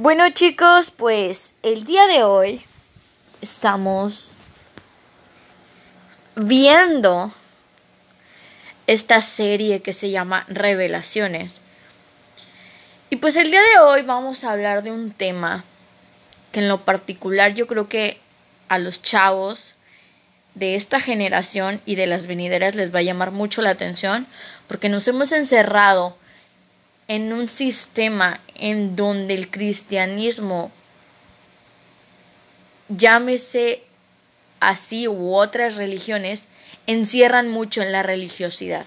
Bueno chicos, pues el día de hoy estamos viendo esta serie que se llama Revelaciones. Y pues el día de hoy vamos a hablar de un tema que en lo particular yo creo que a los chavos de esta generación y de las venideras les va a llamar mucho la atención porque nos hemos encerrado en un sistema en donde el cristianismo, llámese así u otras religiones, encierran mucho en la religiosidad.